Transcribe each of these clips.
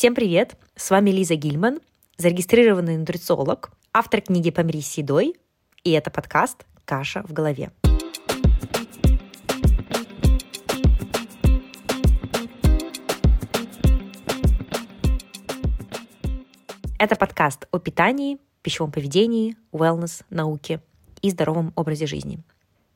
Всем привет! С вами Лиза Гильман, зарегистрированный нутрициолог, автор книги «Помри с едой», и это подкаст «Каша в голове». Это подкаст о питании, пищевом поведении, wellness, науке и здоровом образе жизни.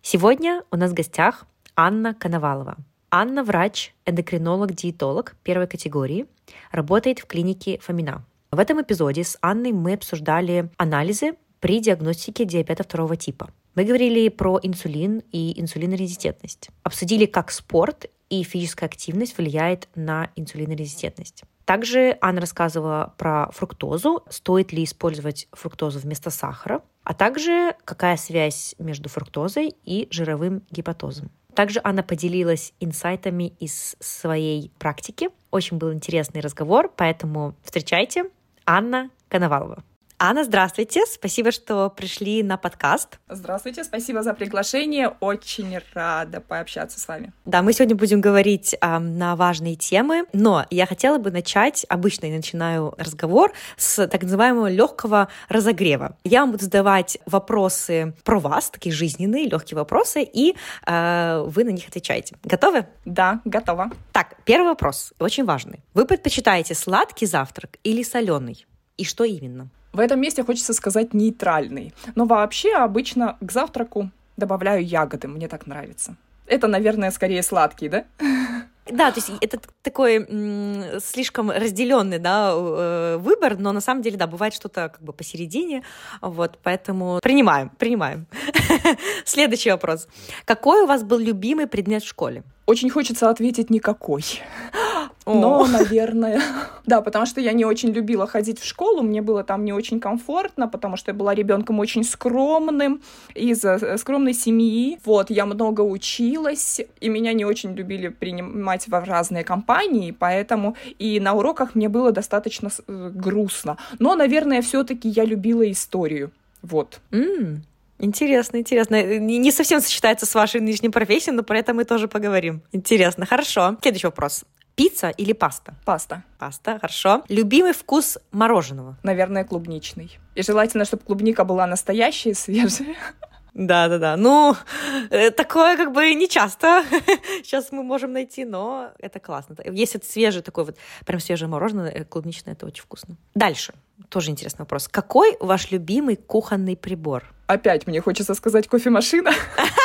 Сегодня у нас в гостях Анна Коновалова. Анна – врач, эндокринолог-диетолог первой категории, работает в клинике Фомина. В этом эпизоде с Анной мы обсуждали анализы при диагностике диабета второго типа. Мы говорили про инсулин и инсулинорезистентность. Обсудили, как спорт и физическая активность влияет на инсулинорезистентность. Также Анна рассказывала про фруктозу, стоит ли использовать фруктозу вместо сахара, а также какая связь между фруктозой и жировым гепатозом. Также Анна поделилась инсайтами из своей практики. Очень был интересный разговор, поэтому встречайте Анна Коновалова. Анна, здравствуйте. Спасибо, что пришли на подкаст. Здравствуйте, спасибо за приглашение. Очень рада пообщаться с вами. Да, мы сегодня будем говорить э, на важные темы, но я хотела бы начать, обычно я начинаю разговор с так называемого легкого разогрева. Я вам буду задавать вопросы про вас, такие жизненные, легкие вопросы, и э, вы на них отвечаете. Готовы? Да, готова. Так, первый вопрос, очень важный. Вы предпочитаете сладкий завтрак или соленый? И что именно? В этом месте хочется сказать нейтральный. Но вообще обычно к завтраку добавляю ягоды, мне так нравится. Это, наверное, скорее сладкий, да? Да, то есть это такой слишком разделенный да, э, выбор, но на самом деле, да, бывает что-то как бы посередине, вот, поэтому принимаем, принимаем. Следующий вопрос. Какой у вас был любимый предмет в школе? Очень хочется ответить никакой. Но, наверное, да, потому что я не очень любила ходить в школу, мне было там не очень комфортно, потому что я была ребенком очень скромным, из э, скромной семьи. Вот, я много училась, и меня не очень любили принимать в разные компании, поэтому и на уроках мне было достаточно э, грустно. Но, наверное, все-таки я любила историю. Вот. Mm. Интересно, интересно. Не совсем сочетается с вашей нынешней профессией, но про это мы тоже поговорим. Интересно, хорошо. Следующий вопрос. Пицца или паста? Паста. Паста, хорошо. Любимый вкус мороженого? Наверное, клубничный. И желательно, чтобы клубника была настоящая, свежая. Да, да, да. Ну, э, такое как бы не часто сейчас мы можем найти, но это классно. Если это свежий такой вот, прям свежее мороженое, э, клубничное, это очень вкусно. Дальше. Тоже интересный вопрос. Какой ваш любимый кухонный прибор? Опять мне хочется сказать кофемашина.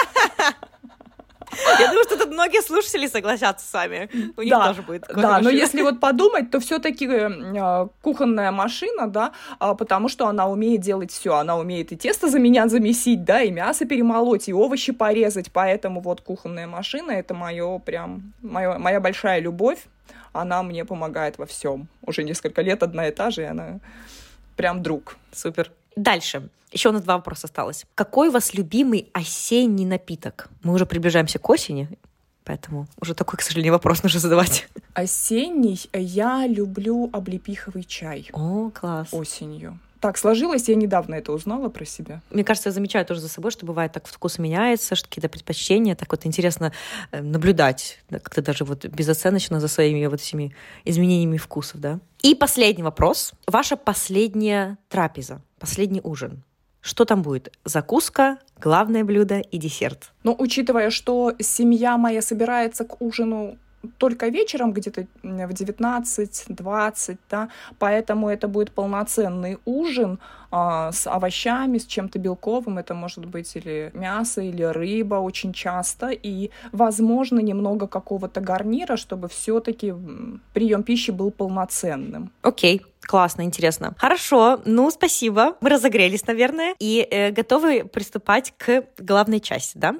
Я думаю, что тут многие слушатели согласятся с вами. У них да, тоже будет Да, но если вот подумать, то все-таки э, кухонная машина, да, а, потому что она умеет делать все. Она умеет и тесто за меня замесить, да, и мясо перемолоть, и овощи порезать. Поэтому вот кухонная машина это мое прям моё, моя большая любовь. Она мне помогает во всем. Уже несколько лет одна и та же, и она прям друг. Супер. Дальше. Еще у нас два вопроса осталось. Какой у вас любимый осенний напиток? Мы уже приближаемся к осени, поэтому уже такой, к сожалению, вопрос нужно задавать. Осенний я люблю облепиховый чай. О, класс. Осенью. Так сложилось, я недавно это узнала про себя. Мне кажется, я замечаю тоже за собой, что бывает так вкус меняется, что какие-то предпочтения, так вот интересно э, наблюдать, как-то даже вот безоценочно за своими вот этими изменениями вкусов, да. И последний вопрос. Ваша последняя трапеза, последний ужин. Что там будет? Закуска, главное блюдо и десерт. Ну, учитывая, что семья моя собирается к ужину только вечером, где-то в 19-20, да, поэтому это будет полноценный ужин а, с овощами, с чем-то белковым, это может быть или мясо, или рыба очень часто, и, возможно, немного какого-то гарнира, чтобы все-таки прием пищи был полноценным. Окей. Okay. Классно, интересно. Хорошо, ну спасибо. Мы разогрелись, наверное, и э, готовы приступать к главной части, да?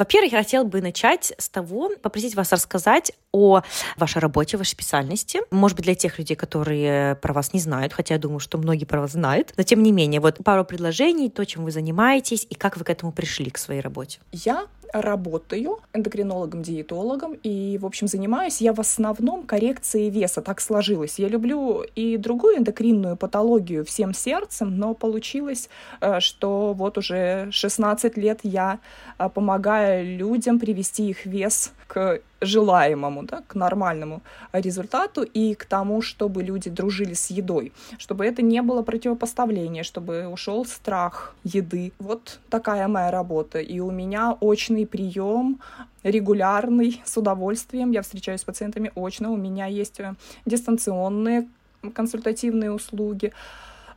Во-первых, я хотела бы начать с того, попросить вас рассказать о вашей работе, вашей специальности. Может быть, для тех людей, которые про вас не знают, хотя я думаю, что многие про вас знают. Но тем не менее, вот пару предложений, то, чем вы занимаетесь и как вы к этому пришли, к своей работе. Я работаю эндокринологом-диетологом и, в общем, занимаюсь я в основном коррекцией веса. Так сложилось. Я люблю и другую эндокринную патологию всем сердцем, но получилось, э, что вот уже 16 лет я э, помогаю людям привести их вес к желаемому, да, к нормальному результату и к тому, чтобы люди дружили с едой, чтобы это не было противопоставление, чтобы ушел страх еды. Вот такая моя работа. И у меня очный прием регулярный, с удовольствием. Я встречаюсь с пациентами очно. У меня есть э, дистанционные консультативные услуги.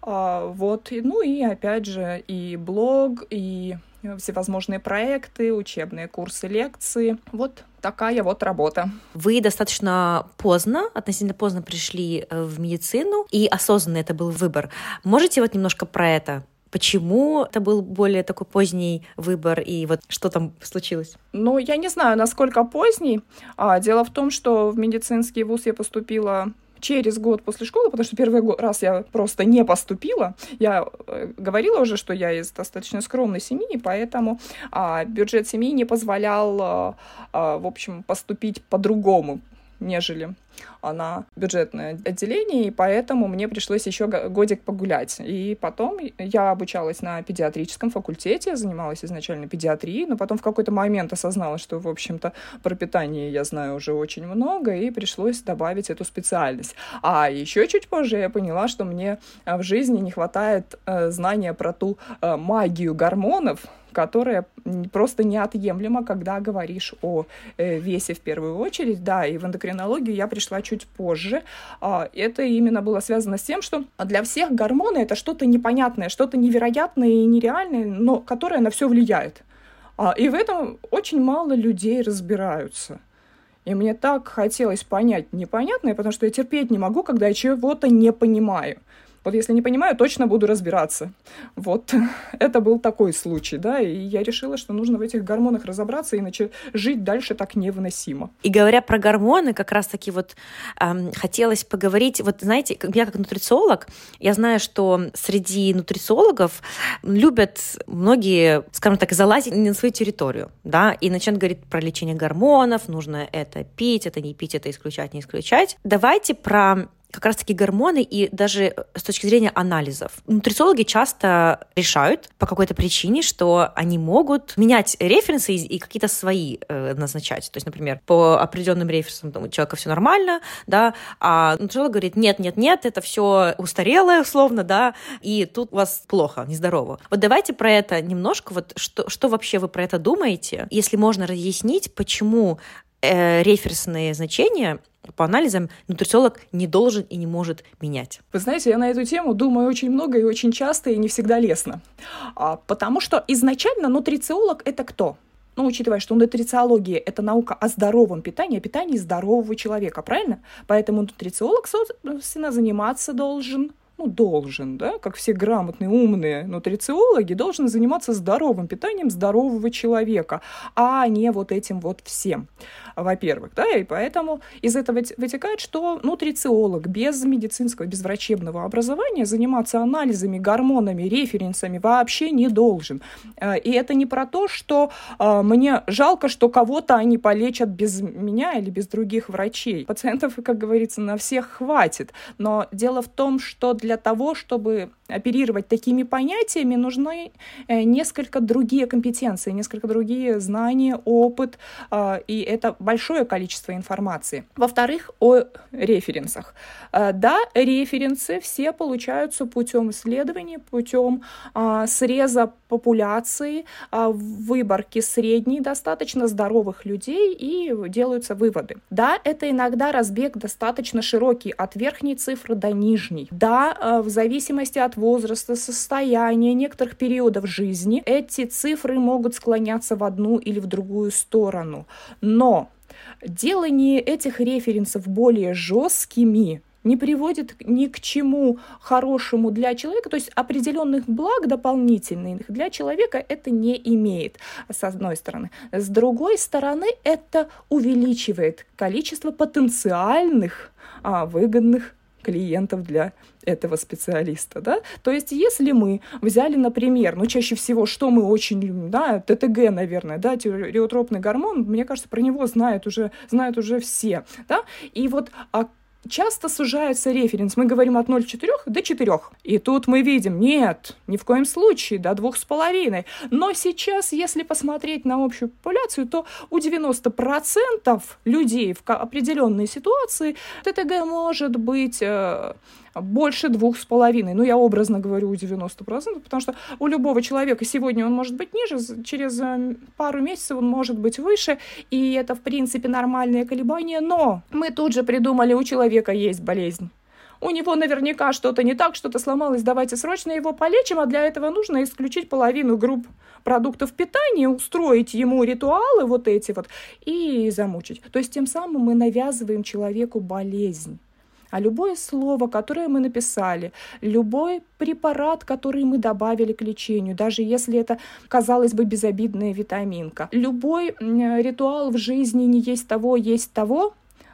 А, вот, ну и опять же и блог, и всевозможные проекты, учебные курсы, лекции. Вот такая вот работа. Вы достаточно поздно, относительно поздно пришли э, в медицину, и осознанный это был выбор. Можете вот немножко про это Почему это был более такой поздний выбор, и вот что там случилось? Ну, я не знаю, насколько поздний. А, дело в том, что в медицинский вуз я поступила через год после школы, потому что первый раз я просто не поступила. Я э, говорила уже, что я из достаточно скромной семьи, поэтому а, бюджет семьи не позволял, а, в общем, поступить по-другому нежели на бюджетное отделение, и поэтому мне пришлось еще годик погулять. И потом я обучалась на педиатрическом факультете, занималась изначально педиатрией, но потом в какой-то момент осознала, что, в общем-то, про питание я знаю уже очень много, и пришлось добавить эту специальность. А еще чуть позже я поняла, что мне в жизни не хватает э, знания про ту э, магию гормонов, которая просто неотъемлема, когда говоришь о э, весе в первую очередь. Да, и в эндокринологию я пришла чуть позже. А, это именно было связано с тем, что для всех гормоны это что-то непонятное, что-то невероятное и нереальное, но которое на все влияет. А, и в этом очень мало людей разбираются. И мне так хотелось понять непонятное, потому что я терпеть не могу, когда я чего-то не понимаю. Вот если не понимаю, точно буду разбираться. Вот это был такой случай, да, и я решила, что нужно в этих гормонах разобраться, иначе жить дальше так невыносимо. И говоря про гормоны, как раз-таки вот эм, хотелось поговорить, вот знаете, я как нутрициолог, я знаю, что среди нутрициологов любят многие, скажем так, залазить на свою территорию, да, и начинают говорить про лечение гормонов, нужно это пить, это не пить, это исключать, не исключать. Давайте про как раз-таки гормоны и даже э, с точки зрения анализов. Нутрициологи часто решают по какой-то причине, что они могут менять референсы и, какие-то свои э, назначать. То есть, например, по определенным референсам у человека все нормально, да, а нутрициолог говорит, нет, нет, нет, это все устарелое, условно, да, и тут у вас плохо, нездорово. Вот давайте про это немножко, вот что, что вообще вы про это думаете, если можно разъяснить, почему э, референсные значения по анализам нутрициолог не должен и не может менять. Вы знаете, я на эту тему думаю очень много и очень часто, и не всегда лестно. А, потому что изначально нутрициолог — это кто? ну, учитывая, что нутрициология — это наука о здоровом питании, о питании здорового человека, правильно? Поэтому нутрициолог, собственно, заниматься должен ну, должен, да, как все грамотные, умные нутрициологи, должен заниматься здоровым питанием здорового человека, а не вот этим вот всем во-первых, да, и поэтому из этого вытекает, что нутрициолог без медицинского, без врачебного образования заниматься анализами, гормонами, референсами вообще не должен. Э, и это не про то, что э, мне жалко, что кого-то они полечат без меня или без других врачей. Пациентов, как говорится, на всех хватит. Но дело в том, что для того, чтобы оперировать такими понятиями, нужны э, несколько другие компетенции, несколько другие знания, опыт, и это большое количество информации. Во-вторых, о референсах. Э, да, референсы все получаются путем исследований, путем а, среза популяции, а, выборки средней достаточно здоровых людей и делаются выводы. Да, это иногда разбег достаточно широкий от верхней цифры до нижней. Да, в зависимости от возраста, состояния, некоторых периодов жизни эти цифры могут склоняться в одну или в другую сторону. Но делание этих референсов более жесткими не приводит ни к чему хорошему для человека, то есть определенных благ дополнительных для человека это не имеет, с одной стороны. С другой стороны, это увеличивает количество потенциальных а, выгодных клиентов для этого специалиста, да, то есть если мы взяли, например, ну, чаще всего, что мы очень любим, да, ТТГ, наверное, да, тиреотропный гормон, мне кажется, про него знают уже, знают уже все, да, и вот а часто сужается референс. Мы говорим от 0,4 до 4. И тут мы видим, нет, ни в коем случае, до 2,5. Но сейчас, если посмотреть на общую популяцию, то у 90% людей в определенной ситуации ТТГ может быть э, больше двух с половиной. Ну, я образно говорю у 90%, потому что у любого человека сегодня он может быть ниже, через э, пару месяцев он может быть выше, и это, в принципе, нормальные колебания, но мы тут же придумали, у человека есть болезнь у него наверняка что-то не так, что-то сломалось, давайте срочно его полечим, а для этого нужно исключить половину групп продуктов питания, устроить ему ритуалы вот эти вот и замучить. То есть тем самым мы навязываем человеку болезнь а любое слово, которое мы написали, любой препарат, который мы добавили к лечению, даже если это, казалось бы, безобидная витаминка, любой ритуал в жизни не есть того, есть того,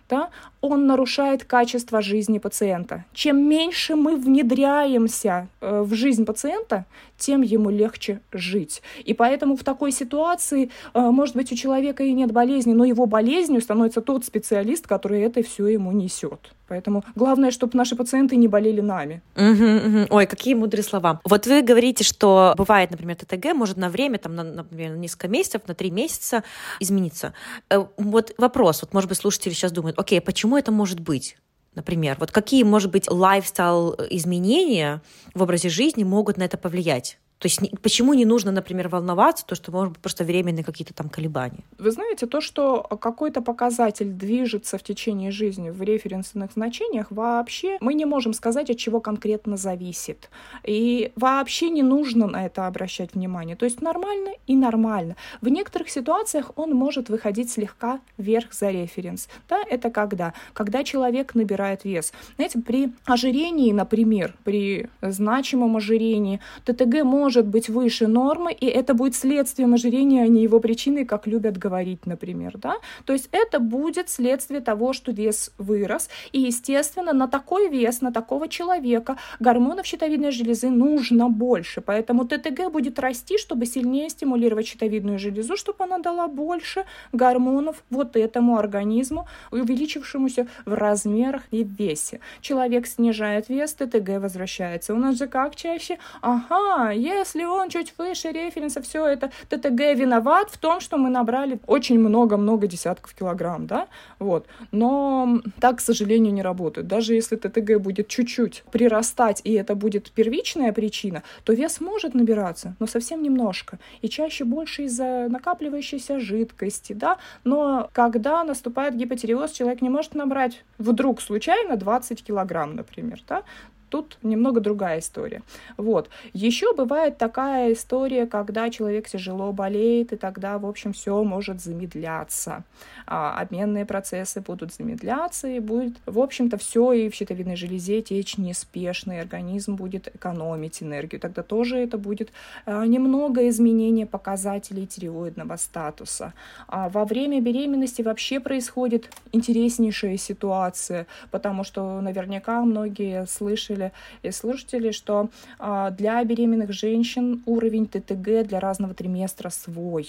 да, он нарушает качество жизни пациента. Чем меньше мы внедряемся э, в жизнь пациента, тем ему легче жить. И поэтому в такой ситуации, э, может быть, у человека и нет болезни, но его болезнью становится тот специалист, который это все ему несет. Поэтому главное, чтобы наши пациенты не болели нами. Угу, угу. Ой, какие мудрые слова. Вот вы говорите, что бывает, например, ТТГ может на время, там, на, например, на несколько месяцев, на три месяца измениться. Э, вот вопрос, вот, может быть, слушатели сейчас думают, окей, почему это может быть? Например, вот какие, может быть, лайфстайл изменения в образе жизни могут на это повлиять? То есть почему не нужно, например, волноваться, то, что может быть просто временные какие-то там колебания? Вы знаете, то, что какой-то показатель движется в течение жизни в референсных значениях, вообще мы не можем сказать, от чего конкретно зависит. И вообще не нужно на это обращать внимание. То есть нормально и нормально. В некоторых ситуациях он может выходить слегка вверх за референс. Да, это когда? Когда человек набирает вес. Знаете, при ожирении, например, при значимом ожирении, ТТГ может может быть выше нормы, и это будет следствием ожирения, а не его причиной, как любят говорить, например. Да? То есть это будет следствие того, что вес вырос, и, естественно, на такой вес, на такого человека гормонов щитовидной железы нужно больше, поэтому ТТГ будет расти, чтобы сильнее стимулировать щитовидную железу, чтобы она дала больше гормонов вот этому организму, увеличившемуся в размерах и весе. Человек снижает вес, ТТГ возвращается. У нас же как чаще? Ага, есть если он чуть выше референса, все это ТТГ виноват в том, что мы набрали очень много-много десятков килограмм, да, вот. Но так, к сожалению, не работает. Даже если ТТГ будет чуть-чуть прирастать, и это будет первичная причина, то вес может набираться, но совсем немножко. И чаще больше из-за накапливающейся жидкости, да. Но когда наступает гипотиреоз, человек не может набрать вдруг случайно 20 килограмм, например, да. Тут немного другая история. Вот. Еще бывает такая история, когда человек тяжело болеет, и тогда, в общем, все может замедляться. А, обменные процессы будут замедляться, и будет, в общем-то, все и в щитовидной железе течь неспешно, и организм будет экономить энергию. Тогда тоже это будет а, немного изменение показателей тиреоидного статуса. А во время беременности вообще происходит интереснейшая ситуация, потому что наверняка многие слышали слушатели и слушатели, что а, для беременных женщин уровень ТТГ для разного триместра свой,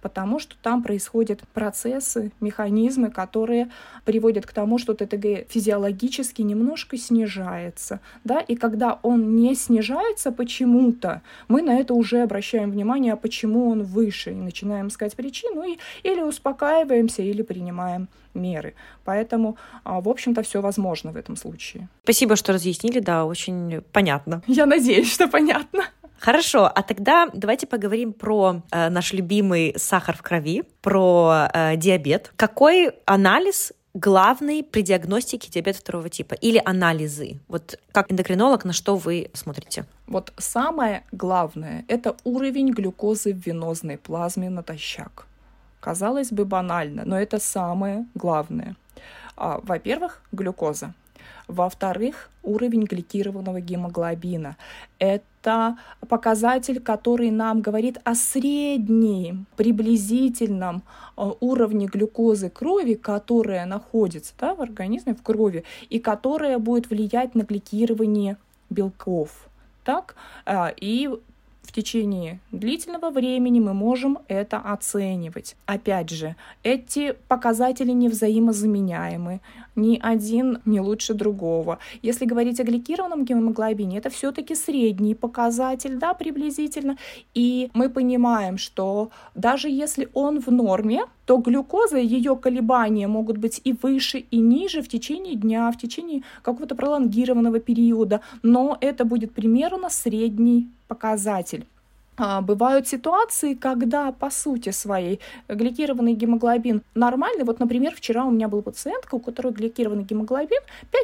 потому что там происходят процессы, механизмы, которые приводят к тому, что ТТГ физиологически немножко снижается, да, и когда он не снижается почему-то, мы на это уже обращаем внимание, а почему он выше, и начинаем искать причину, и или успокаиваемся, или принимаем меры. Поэтому, а, в общем-то, все возможно в этом случае. Спасибо, что разъяснили, да, очень понятно. Я надеюсь, что понятно. Хорошо, а тогда давайте поговорим про э, наш любимый сахар в крови, про э, диабет. Какой анализ главный при диагностике диабета второго типа или анализы? Вот как эндокринолог, на что вы смотрите? Вот самое главное — это уровень глюкозы в венозной плазме натощак. Казалось бы, банально, но это самое главное. А, во-первых, глюкоза. Во-вторых, уровень гликированного гемоглобина. Это показатель, который нам говорит о среднем, приблизительном а, уровне глюкозы крови, которая находится да, в организме, в крови, и которая будет влиять на гликирование белков. Так? А, и в течение длительного времени мы можем это оценивать. Опять же, эти показатели не взаимозаменяемы, ни один не лучше другого. Если говорить о гликированном гемоглобине, это все-таки средний показатель, да, приблизительно. И мы понимаем, что даже если он в норме, то глюкоза, ее колебания могут быть и выше, и ниже в течение дня, в течение какого-то пролонгированного периода, но это будет примерно средний показатель. А, бывают ситуации, когда по сути своей гликированный гемоглобин нормальный. Вот, например, вчера у меня была пациентка, у которой гликированный гемоглобин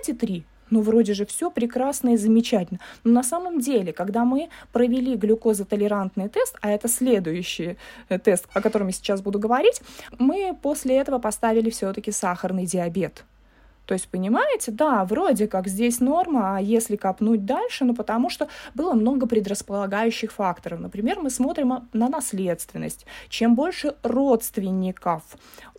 5,3 ну, вроде же все прекрасно и замечательно. Но на самом деле, когда мы провели глюкозотолерантный тест, а это следующий э, тест, о котором я сейчас буду говорить, мы после этого поставили все-таки сахарный диабет. То есть, понимаете, да, вроде как здесь норма, а если копнуть дальше, ну потому что было много предрасполагающих факторов. Например, мы смотрим на наследственность. Чем больше родственников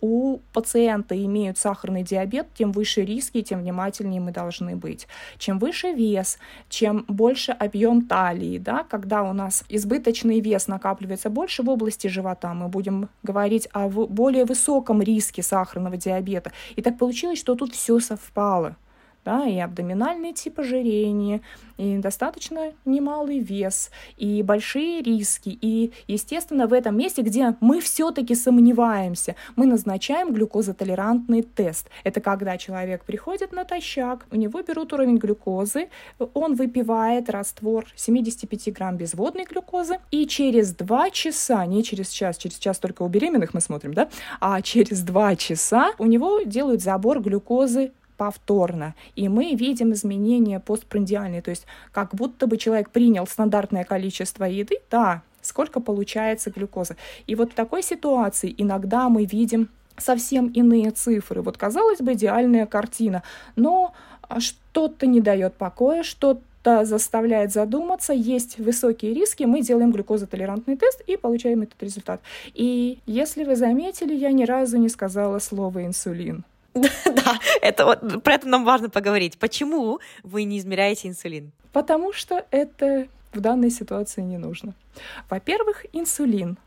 у пациента имеют сахарный диабет, тем выше риски, тем внимательнее мы должны быть. Чем выше вес, чем больше объем талии, да, когда у нас избыточный вес накапливается больше в области живота, мы будем говорить о более высоком риске сахарного диабета. И так получилось, что тут все Gustav Mahler, Да, и абдоминальный тип ожирения, и достаточно немалый вес, и большие риски. И, естественно, в этом месте, где мы все-таки сомневаемся, мы назначаем глюкозотолерантный тест. Это когда человек приходит натощак, у него берут уровень глюкозы, он выпивает раствор 75 грамм безводной глюкозы, и через 2 часа, не через час, через час только у беременных мы смотрим, да, а через 2 часа у него делают забор глюкозы повторно. И мы видим изменения постпрандиальные, то есть как будто бы человек принял стандартное количество еды, да, сколько получается глюкоза. И вот в такой ситуации иногда мы видим совсем иные цифры. Вот, казалось бы, идеальная картина, но что-то не дает покоя, что-то заставляет задуматься, есть высокие риски, мы делаем глюкозотолерантный тест и получаем этот результат. И если вы заметили, я ни разу не сказала слово инсулин. Да, это вот про это нам важно поговорить. Почему вы не измеряете инсулин? Потому что это в данной ситуации не нужно. Во-первых, инсулин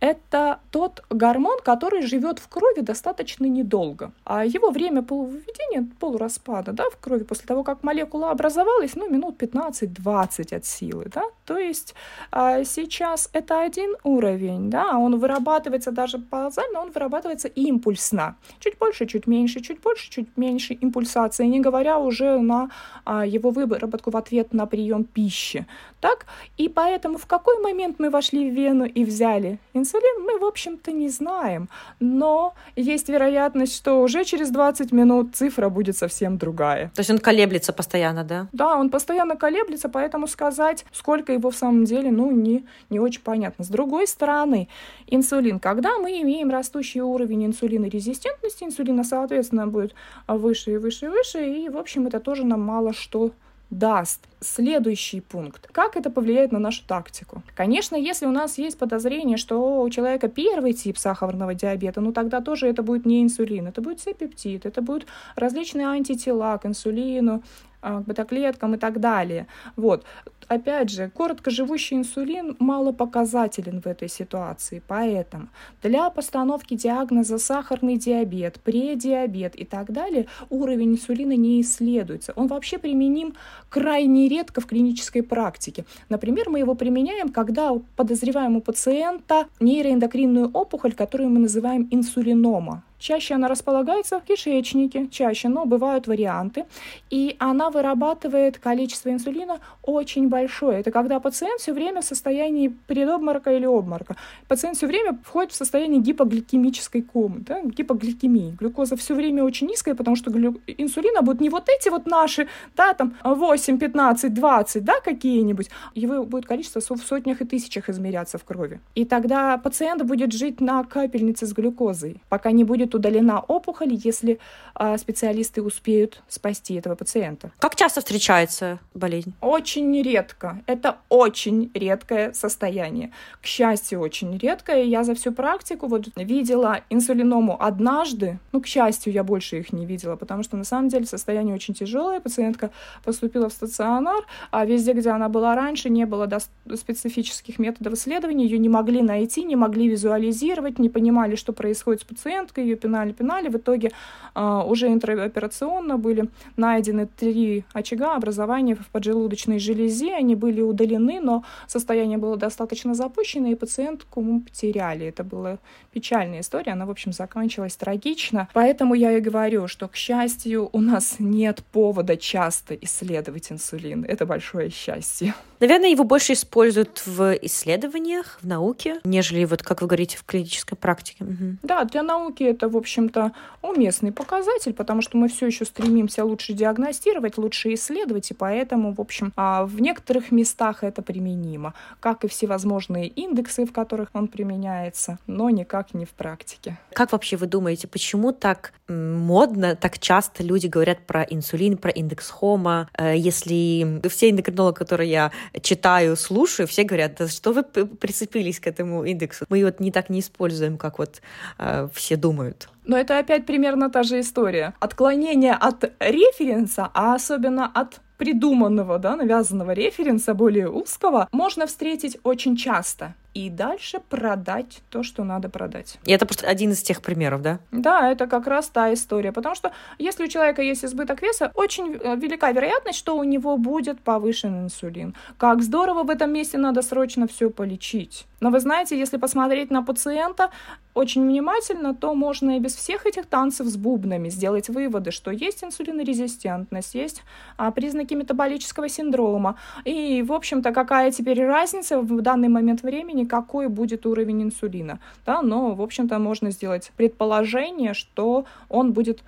это тот гормон, который живет в крови достаточно недолго. А его время полувыведения, полураспада да, в крови после того, как молекула образовалась, ну, минут 15-20 от силы. Да? То есть а, сейчас это один уровень, да, он вырабатывается даже базально, он вырабатывается импульсно. Чуть больше, чуть меньше, чуть больше, чуть меньше импульсации, не говоря уже на а, его выработку в ответ на прием пищи. Так? И поэтому в какой момент мы вошли в вену и взяли инсулин, мы, в общем-то, не знаем. Но есть вероятность, что уже через 20 минут цифра будет совсем другая. То есть он колеблется постоянно, да? Да, он постоянно колеблется, поэтому сказать, сколько его в самом деле, ну, не, не очень понятно. С другой стороны, инсулин, когда мы имеем растущий уровень инсулинорезистентности, инсулина, соответственно, будет выше и выше и выше, и, в общем, это тоже нам мало что даст. Следующий пункт. Как это повлияет на нашу тактику? Конечно, если у нас есть подозрение, что у человека первый тип сахарного диабета, ну тогда тоже это будет не инсулин, это будет C-пептид, это будут различные антитела к инсулину, а, к бета-клеткам и так далее. Вот. Опять же, короткоживущий инсулин мало показателен в этой ситуации, поэтому для постановки диагноза сахарный диабет, предиабет и так далее уровень инсулина не исследуется. Он вообще применим крайне редко в клинической практике. Например, мы его применяем, когда подозреваем у пациента нейроэндокринную опухоль, которую мы называем инсулинома. Чаще она располагается в кишечнике, чаще, но бывают варианты. И она вырабатывает количество инсулина очень большое. Это когда пациент все время в состоянии предобморока или обморока. Пациент все время входит в состояние гипогликемической комы, да, гипогликемии. Глюкоза все время очень низкая, потому что глю... инсулина будут не вот эти вот наши, да, там 8, 15, 20, да, какие-нибудь. Его будет количество в сотнях и тысячах измеряться в крови. И тогда пациент будет жить на капельнице с глюкозой, пока не будет удалена опухоль, если а, специалисты успеют спасти этого пациента. Как часто встречается болезнь? Очень редко. Это очень редкое состояние. К счастью, очень редкое. Я за всю практику вот видела инсулиному однажды. Ну, к счастью, я больше их не видела, потому что на самом деле состояние очень тяжелое. Пациентка поступила в стационар, а везде, где она была раньше, не было специфических методов исследования, ее не могли найти, не могли визуализировать, не понимали, что происходит с пациенткой, ее пинали, пинали. В итоге э, уже интраоперационно были найдены три очага образования в поджелудочной железе, они были удалены, но состояние было достаточно запущено, и пациентку мы потеряли. Это была печальная история, она, в общем, закончилась трагично. Поэтому я и говорю, что, к счастью, у нас нет повода часто исследовать инсулин. Это большое счастье. Наверное, его больше используют в исследованиях, в науке, нежели, вот как вы говорите, в клинической практике. Угу. Да, для науки это, в общем-то, уместный показатель, потому что мы все еще стремимся лучше диагностировать, лучше исследовать, и поэтому, в общем, а, в некоторых местах это применимо, как и всевозможные индексы, в которых он применяется, но никак не в практике. Как вообще вы думаете, почему так модно, так часто люди говорят про инсулин, про индекс Хома, э, если все эндокринологи, которые я читаю, слушаю, все говорят, да что вы прицепились к этому индексу? Мы его не так не используем, как вот э, все думают. Но это опять примерно та же история. Отклонение от референса, а особенно от придуманного, да, навязанного референса, более узкого, можно встретить очень часто и дальше продать то, что надо продать. И это просто один из тех примеров, да? Да, это как раз та история. Потому что если у человека есть избыток веса, очень э, велика вероятность, что у него будет повышен инсулин. Как здорово в этом месте надо срочно все полечить. Но вы знаете, если посмотреть на пациента очень внимательно, то можно и без всех этих танцев с бубнами сделать выводы, что есть инсулинорезистентность, есть а, признаки метаболического синдрома. И, в общем-то, какая теперь разница в данный момент времени, какой будет уровень инсулина. Да? Но, в общем-то, можно сделать предположение, что он будет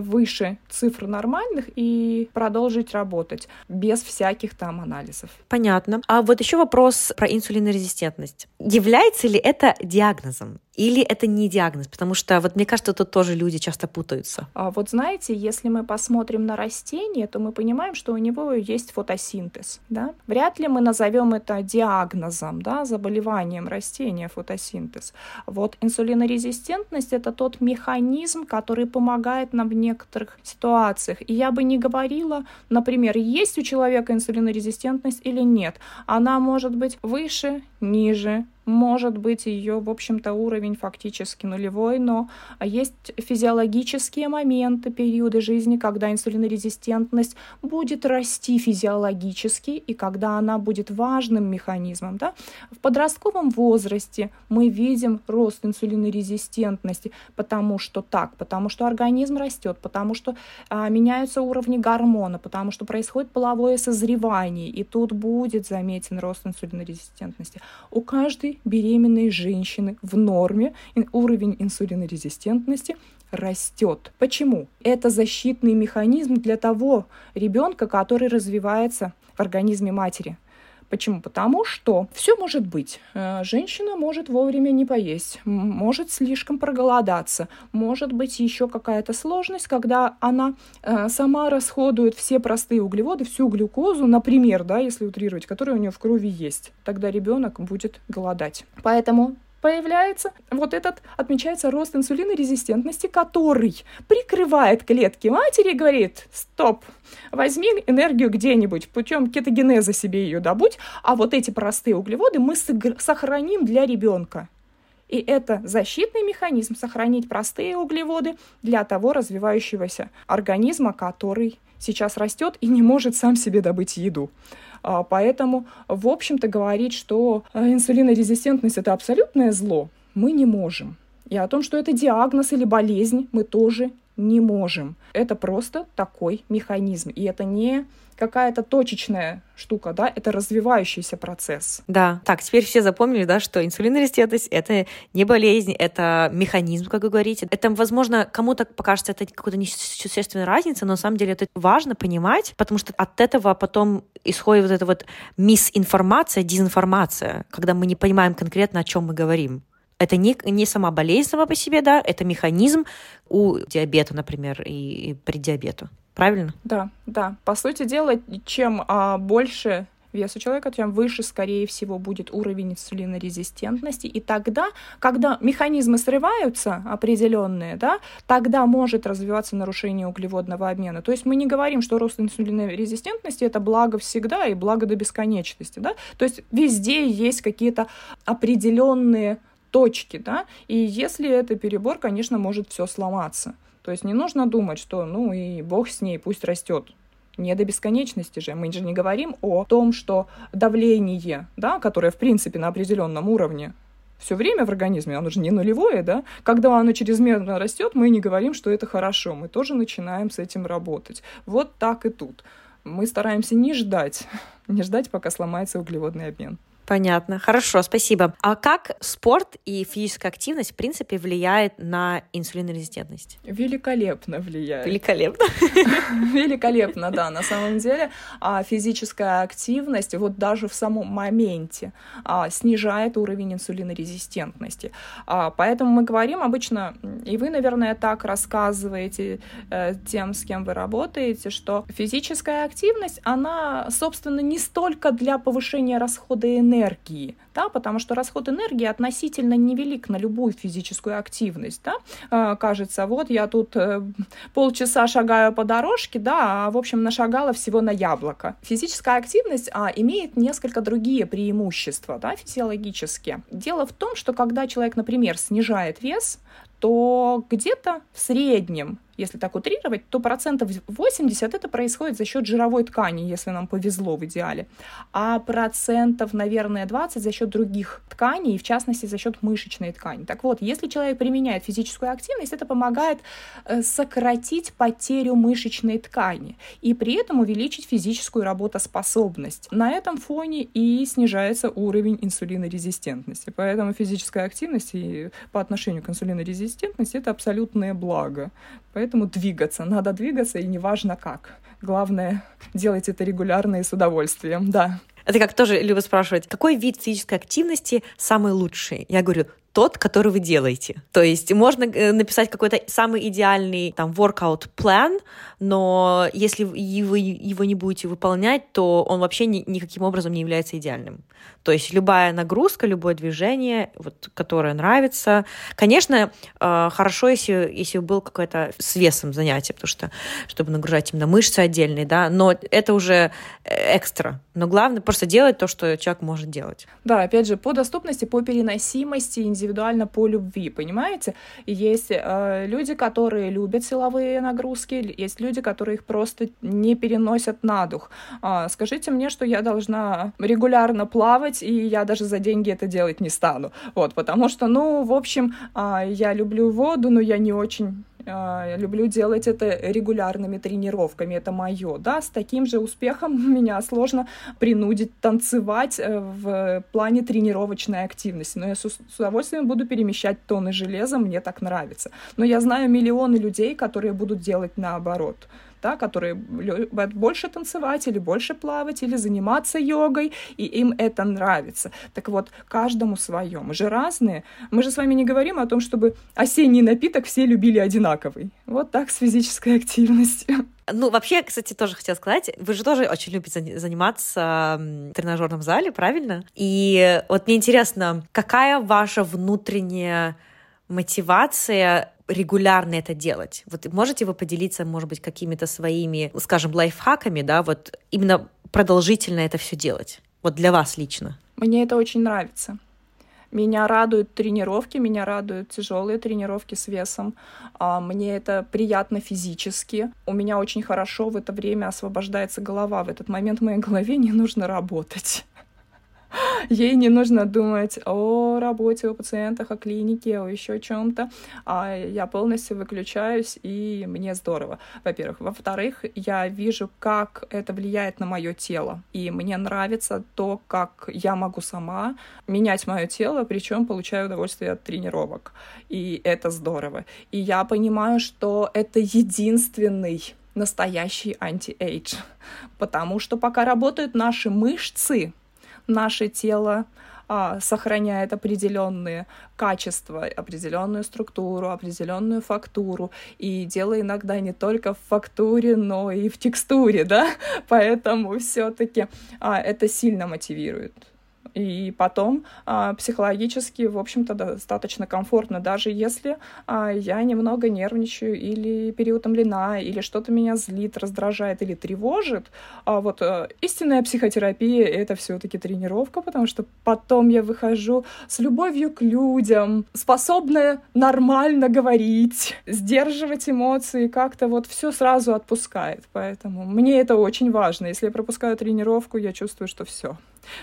выше цифр нормальных и продолжить работать без всяких там анализов. Понятно. А вот еще вопрос про инсулинорезистентность. Является ли это диагнозом? Или это не диагноз? Потому что, вот мне кажется, тут тоже люди часто путаются. А вот знаете, если мы посмотрим на растение, то мы понимаем, что у него есть фотосинтез. Да? Вряд ли мы назовем это диагнозом, да, заболеванием растения, фотосинтез. Вот инсулинорезистентность — это тот механизм, который помогает нам некоторых ситуациях. И я бы не говорила, например, есть у человека инсулинорезистентность или нет. Она может быть выше, ниже, может быть ее, в общем-то, уровень фактически нулевой, но есть физиологические моменты, периоды жизни, когда инсулинорезистентность будет расти физиологически и когда она будет важным механизмом. Да? В подростковом возрасте мы видим рост инсулинорезистентности, потому что так, потому что организм растет, потому что а, меняются уровни гормона, потому что происходит половое созревание, и тут будет заметен рост инсулинорезистентности. У каждой беременной женщины в норме уровень инсулинорезистентности растет. Почему? Это защитный механизм для того ребенка, который развивается в организме матери. Почему? Потому что все может быть. Э, женщина может вовремя не поесть, может слишком проголодаться, может быть еще какая-то сложность, когда она э, сама расходует все простые углеводы, всю глюкозу, например, да, если утрировать, которая у нее в крови есть. Тогда ребенок будет голодать. Поэтому появляется вот этот, отмечается рост инсулинорезистентности, который прикрывает клетки матери и говорит, стоп, возьми энергию где-нибудь, путем кетогенеза себе ее добудь, а вот эти простые углеводы мы сохраним для ребенка. И это защитный механизм сохранить простые углеводы для того развивающегося организма, который сейчас растет и не может сам себе добыть еду. А, поэтому, в общем-то, говорить, что э, инсулинорезистентность это абсолютное зло, мы не можем. И о том, что это диагноз или болезнь, мы тоже не можем. Это просто такой механизм. И это не какая-то точечная штука, да, это развивающийся процесс. Да, так, теперь все запомнили, да, что инсулинорезистентность — это не болезнь, это механизм, как вы говорите. Это, возможно, кому-то покажется это какой-то несущественная разница, но на самом деле это важно понимать, потому что от этого потом исходит вот эта вот мисинформация, дезинформация, когда мы не понимаем конкретно, о чем мы говорим. Это не, не сама болезнь сама по себе, да, это механизм у диабета, например, и, и при диабету. Правильно? Да, да. По сути дела, чем а, больше вес у человека, тем выше, скорее всего, будет уровень инсулинорезистентности. И тогда, когда механизмы срываются определенные, да, тогда может развиваться нарушение углеводного обмена. То есть мы не говорим, что рост инсулинорезистентности это благо всегда и благо до бесконечности. Да? То есть везде есть какие-то определенные точки, да, и если это перебор, конечно, может все сломаться. То есть не нужно думать, что ну и бог с ней, пусть растет. Не до бесконечности же. Мы же не говорим о том, что давление, да, которое в принципе на определенном уровне все время в организме, оно же не нулевое, да, когда оно чрезмерно растет, мы не говорим, что это хорошо, мы тоже начинаем с этим работать. Вот так и тут. Мы стараемся не ждать, не ждать, пока сломается углеводный обмен. Понятно. Хорошо, спасибо. А как спорт и физическая активность, в принципе, влияет на инсулинорезистентность? Великолепно влияет. Великолепно. Великолепно, да. На самом деле а, физическая активность вот даже в самом моменте а, снижает уровень инсулинорезистентности. А, поэтому мы говорим обычно, и вы, наверное, так рассказываете э, тем, с кем вы работаете, что физическая активность, она, собственно, не столько для повышения расхода энергии, энергии, да, потому что расход энергии относительно невелик на любую физическую активность, да, а, кажется, вот я тут э, полчаса шагаю по дорожке, да, а в общем нашагала всего на яблоко. Физическая активность а, имеет несколько другие преимущества, да, физиологические. Дело в том, что когда человек, например, снижает вес, то где-то в среднем если так утрировать, то процентов 80 это происходит за счет жировой ткани, если нам повезло в идеале, а процентов, наверное, 20 за счет других тканей, в частности, за счет мышечной ткани. Так вот, если человек применяет физическую активность, это помогает э, сократить потерю мышечной ткани и при этом увеличить физическую работоспособность. На этом фоне и снижается уровень инсулинорезистентности. Поэтому физическая активность и по отношению к инсулинорезистентности это абсолютное благо. Поэтому двигаться. Надо двигаться, и неважно как. Главное, делать это регулярно и с удовольствием, да. Это как тоже любят спрашивать, какой вид физической активности самый лучший? Я говорю, тот, который вы делаете. То есть можно э, написать какой-то самый идеальный там workout план, но если вы его не будете выполнять, то он вообще ни, никаким образом не является идеальным. То есть любая нагрузка, любое движение, вот, которое нравится. Конечно, э, хорошо, если, если был какое-то с весом занятие, потому что чтобы нагружать именно мышцы отдельные, да, но это уже э, экстра. Но главное просто делать то, что человек может делать. Да, опять же, по доступности, по переносимости, индивидуально по любви, понимаете? Есть э, люди, которые любят силовые нагрузки, есть люди, которые их просто не переносят на дух. Э, скажите мне, что я должна регулярно плавать, и я даже за деньги это делать не стану. Вот, потому что, ну, в общем, э, я люблю воду, но я не очень люблю делать это регулярными тренировками, это мое, да, с таким же успехом меня сложно принудить танцевать э, в плане тренировочной активности, но я с удовольствием буду перемещать тонны железа, мне так нравится. Но я знаю миллионы людей, которые будут делать наоборот да, которые любят больше танцевать или больше плавать, или заниматься йогой, и им это нравится. Так вот, каждому свое. Мы же разные. Мы же с вами не говорим о том, чтобы осенний напиток все любили одинаковый. Вот так с физической активностью. Ну, вообще, кстати, тоже хотела сказать, вы же тоже очень любите заниматься в тренажерном зале, правильно? И вот мне интересно, какая ваша внутренняя мотивация регулярно это делать? Вот можете вы поделиться, может быть, какими-то своими, скажем, лайфхаками, да, вот именно продолжительно это все делать? Вот для вас лично. Мне это очень нравится. Меня радуют тренировки, меня радуют тяжелые тренировки с весом. А, мне это приятно физически. У меня очень хорошо в это время освобождается голова. В этот момент моей голове не нужно работать. Ей не нужно думать о работе, о пациентах, о клинике, о еще чем-то. А я полностью выключаюсь, и мне здорово, во-первых. Во-вторых, я вижу, как это влияет на мое тело. И мне нравится то, как я могу сама менять мое тело, причем получаю удовольствие от тренировок. И это здорово. И я понимаю, что это единственный настоящий anti-age. Потому что пока работают наши мышцы, наше тело а, сохраняет определенные качества, определенную структуру, определенную фактуру. И дело иногда не только в фактуре, но и в текстуре, да, поэтому все-таки а, это сильно мотивирует и потом а, психологически, в общем-то, достаточно комфортно, даже если а, я немного нервничаю или переутомлена, или что-то меня злит, раздражает или тревожит. А вот а, истинная психотерапия — это все таки тренировка, потому что потом я выхожу с любовью к людям, способная нормально говорить, сдерживать эмоции, как-то вот все сразу отпускает. Поэтому мне это очень важно. Если я пропускаю тренировку, я чувствую, что все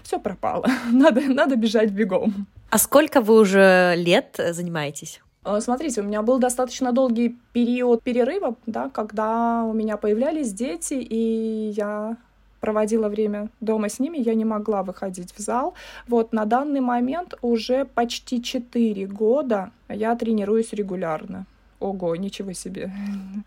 все пропало, надо, надо бежать бегом. А сколько вы уже лет занимаетесь? А, смотрите, у меня был достаточно долгий период перерыва, да, когда у меня появлялись дети, и я проводила время дома с ними, я не могла выходить в зал. Вот на данный момент уже почти 4 года я тренируюсь регулярно. Ого, ничего себе.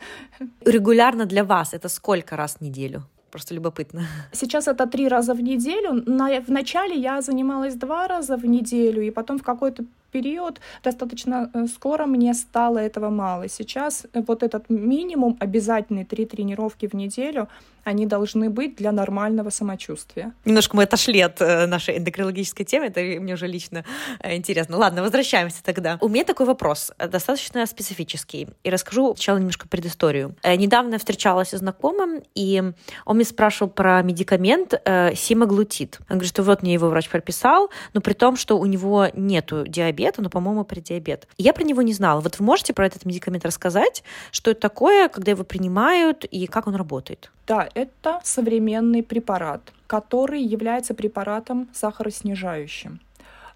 Регулярно для вас это сколько раз в неделю? Просто любопытно. Сейчас это три раза в неделю. На, вначале я занималась два раза в неделю, и потом в какой-то период достаточно э, скоро мне стало этого мало. Сейчас э, вот этот минимум, обязательный три тренировки в неделю, они должны быть для нормального самочувствия. Немножко мы отошли от э, нашей эндокринологической темы, это мне уже лично интересно. Ладно, возвращаемся тогда. У меня такой вопрос, достаточно специфический, и расскажу сначала немножко предысторию. Недавно встречалась с знакомым, и он мне спрашивал про медикамент э, симаглутид. Он говорит, что вот мне его врач прописал, но при том, что у него нету диабета, диабета, но, по-моему, про диабет. Я про него не знала. Вот вы можете про этот медикамент рассказать, что это такое, когда его принимают и как он работает? Да, это современный препарат, который является препаратом сахароснижающим.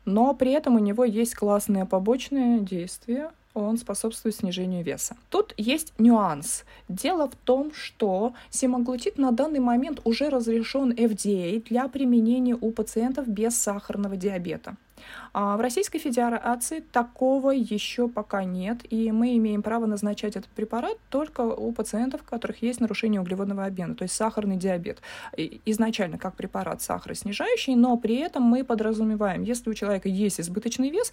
Но при этом у него есть классные побочные действия, он способствует снижению веса. Тут есть нюанс. Дело в том, что семаглутид на данный момент уже разрешен FDA для применения у пациентов без сахарного диабета. А в Российской Федерации такого еще пока нет, и мы имеем право назначать этот препарат только у пациентов, у которых есть нарушение углеводного обмена, то есть сахарный диабет. Изначально как препарат сахароснижающий, но при этом мы подразумеваем, если у человека есть избыточный вес,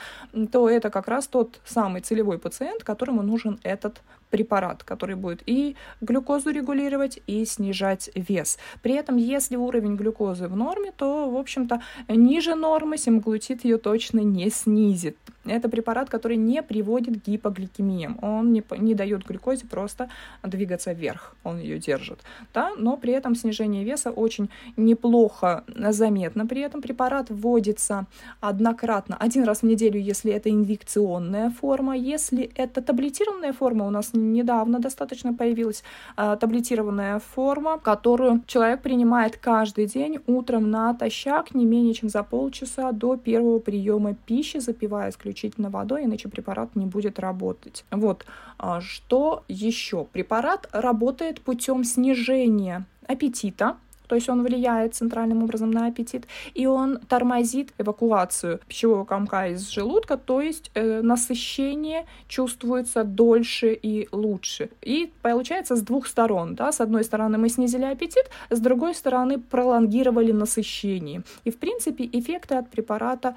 то это как раз тот самый целевой пациент, которому нужен этот препарат, который будет и глюкозу регулировать, и снижать вес. При этом, если уровень глюкозы в норме, то, в общем-то, ниже нормы семаглутид ее точно не снизит. Это препарат, который не приводит к гипогликемиям. Он не, не дает глюкозе просто двигаться вверх, он ее держит. Да? Но при этом снижение веса очень неплохо заметно. При этом препарат вводится однократно, один раз в неделю, если это инъекционная форма. Если это таблетированная форма, у нас недавно достаточно появилась а, таблетированная форма, которую человек принимает каждый день утром натощак не менее чем за полчаса до первого приема пищи, запивая исключительно водой, иначе препарат не будет работать. Вот. А, что еще? Препарат работает путем снижения аппетита, то есть он влияет центральным образом на аппетит, и он тормозит эвакуацию пищевого комка из желудка, то есть э, насыщение чувствуется дольше и лучше. И получается с двух сторон, да, с одной стороны мы снизили аппетит, с другой стороны пролонгировали насыщение. И в принципе эффекты от препарата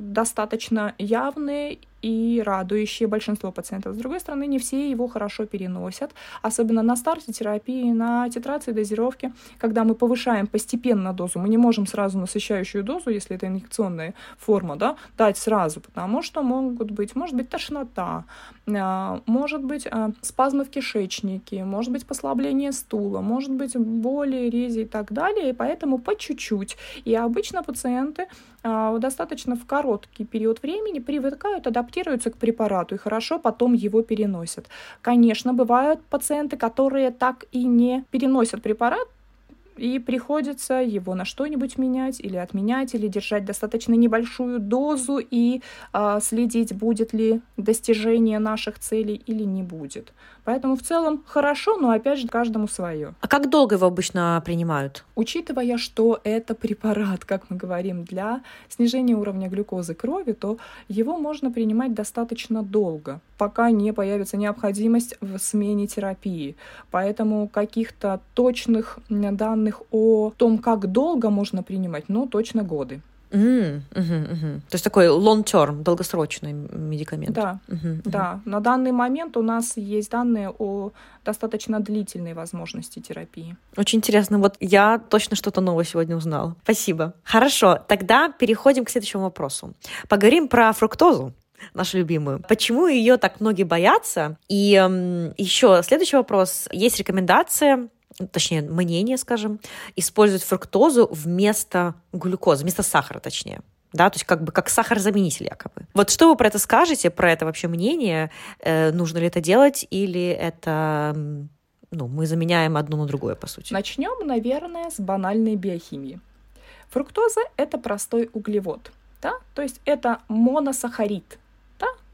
достаточно явные и радующие большинство пациентов. С другой стороны, не все его хорошо переносят, особенно на старте терапии, на титрации дозировки, когда мы повышаем постепенно дозу, мы не можем сразу насыщающую дозу, если это инъекционная форма, да, дать сразу, потому что могут быть, может быть тошнота, а, может быть а, спазмы в кишечнике, может быть послабление стула, может быть боли, рези и так далее, и поэтому по чуть-чуть. И обычно пациенты достаточно в короткий период времени привыкают, адаптируются к препарату и хорошо потом его переносят. Конечно, бывают пациенты, которые так и не переносят препарат, и приходится его на что-нибудь менять или отменять, или держать достаточно небольшую дозу и а, следить, будет ли достижение наших целей или не будет. Поэтому в целом хорошо, но опять же каждому свое. А как долго его обычно принимают? Учитывая, что это препарат, как мы говорим, для снижения уровня глюкозы крови, то его можно принимать достаточно долго, пока не появится необходимость в смене терапии. Поэтому каких-то точных данных о том, как долго можно принимать, ну, точно годы. Mm, угу, угу. То есть такой long-term, долгосрочный медикамент. Да, угу, да. На данный момент у нас есть данные о достаточно длительной возможности терапии. Очень интересно. Вот я точно что-то новое сегодня узнала. Спасибо. Хорошо, тогда переходим к следующему вопросу. Поговорим про фруктозу нашу любимую. Почему ее так многие боятся? И эм, еще следующий вопрос. Есть рекомендация точнее, мнение, скажем, использовать фруктозу вместо глюкозы, вместо сахара, точнее. Да, то есть как бы как сахарозаменитель якобы. Вот что вы про это скажете, про это вообще мнение? Э, нужно ли это делать или это ну, мы заменяем одно на другое, по сути? Начнем, наверное, с банальной биохимии. Фруктоза — это простой углевод, да? то есть это моносахарид?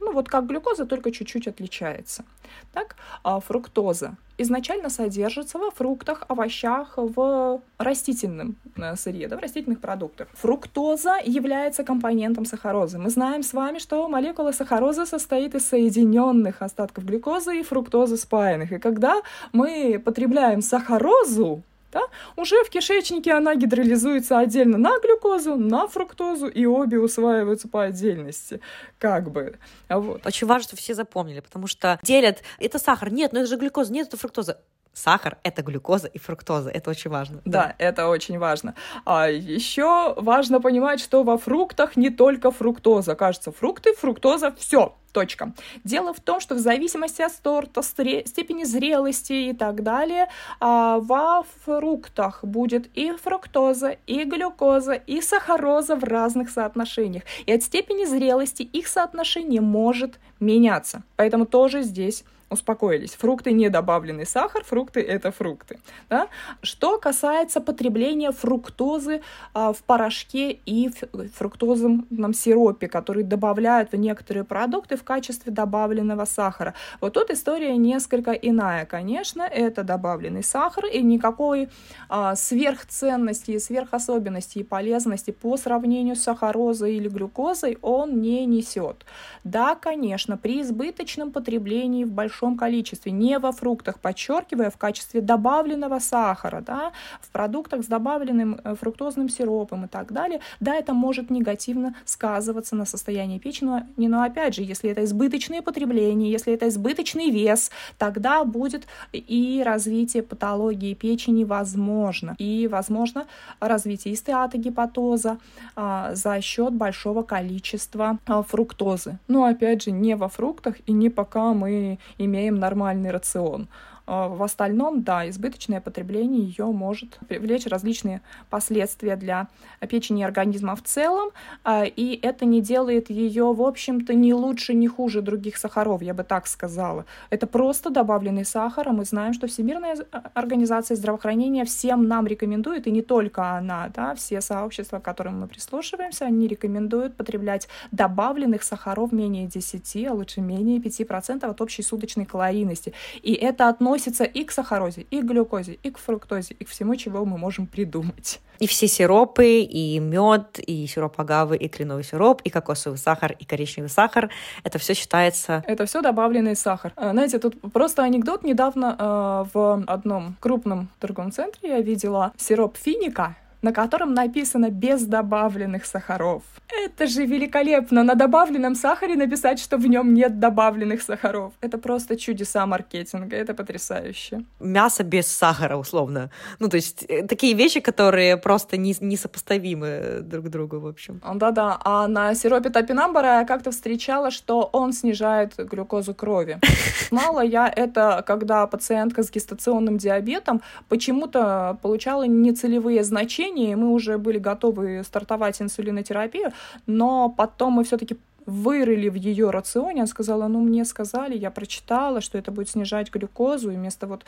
Ну вот как глюкоза, только чуть-чуть отличается. Так, а фруктоза изначально содержится во фруктах, овощах, в растительном э, сырье, да, в растительных продуктах. Фруктоза является компонентом сахарозы. Мы знаем с вами, что молекула сахарозы состоит из соединенных остатков глюкозы и фруктозы спаянных. И когда мы потребляем сахарозу, да, уже в кишечнике она гидролизуется отдельно на глюкозу, на фруктозу, и обе усваиваются по отдельности, как бы. Вот. Очень важно, что все запомнили, потому что делят, это сахар, нет, но это же глюкоза, нет, это фруктоза сахар — это глюкоза и фруктоза. Это очень важно. Да, да это очень важно. А еще важно понимать, что во фруктах не только фруктоза. Кажется, фрукты, фруктоза — все. Точка. Дело в том, что в зависимости от сорта, степени зрелости и так далее, а, во фруктах будет и фруктоза, и глюкоза, и сахароза в разных соотношениях. И от степени зрелости их соотношение может меняться. Поэтому тоже здесь успокоились. Фрукты не добавленный сахар, фрукты это фрукты. Да? Что касается потребления фруктозы а, в порошке и в фруктозном сиропе, который добавляют в некоторые продукты в качестве добавленного сахара. Вот тут история несколько иная. Конечно, это добавленный сахар, и никакой а, сверхценности, сверхособенности и полезности по сравнению с сахарозой или глюкозой он не несет. Да, конечно, при избыточном потреблении в большом большом количестве, не во фруктах, подчеркивая, в качестве добавленного сахара, да, в продуктах с добавленным э, фруктозным сиропом и так далее, да, это может негативно сказываться на состоянии печени, но опять же, если это избыточное потребление, если это избыточный вес, тогда будет и развитие патологии печени возможно, и возможно развитие стеатогепатоза а, за счет большого количества а, фруктозы. Но опять же, не во фруктах и не пока мы имеем нормальный рацион. А, в остальном, да, избыточное потребление ее может привлечь различные последствия для печени организма в целом, а, и это не делает ее, в общем-то, ни лучше, ни хуже других сахаров, я бы так сказала. Это просто добавленный сахар, а мы знаем, что Всемирная организация здравоохранения всем нам рекомендует, и не только она, да, все сообщества, к которым мы прислушиваемся, они рекомендуют потреблять добавленных сахаров менее 10, а лучше менее 5% от общей суточной калорийности. И это относится относится и к сахарозе, и к глюкозе, и к фруктозе, и к всему, чего мы можем придумать. И все сиропы, и мед, и сироп агавы, и кленовый сироп, и кокосовый сахар, и коричневый сахар. Это все считается... Это все добавленный сахар. А, знаете, тут просто анекдот. Недавно э, в одном крупном торговом центре я видела сироп финика, на котором написано «без добавленных сахаров». Это же великолепно! На добавленном сахаре написать, что в нем нет добавленных сахаров. Это просто чудеса маркетинга, это потрясающе. Мясо без сахара, условно. Ну, то есть э, такие вещи, которые просто не, несопоставимы друг к другу, в общем. Да-да, а на сиропе топинамбара я как-то встречала, что он снижает глюкозу крови. Знала я это, когда пациентка с гестационным диабетом почему-то получала нецелевые значения лечении, мы уже были готовы стартовать инсулинотерапию, но потом мы все-таки вырыли в ее рационе, она сказала, ну, мне сказали, я прочитала, что это будет снижать глюкозу, и вместо вот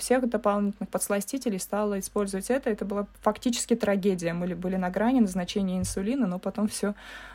всех дополнительных подсластителей стала использовать это. Это была фактически трагедия. Мы были на грани назначения инсулина, но потом все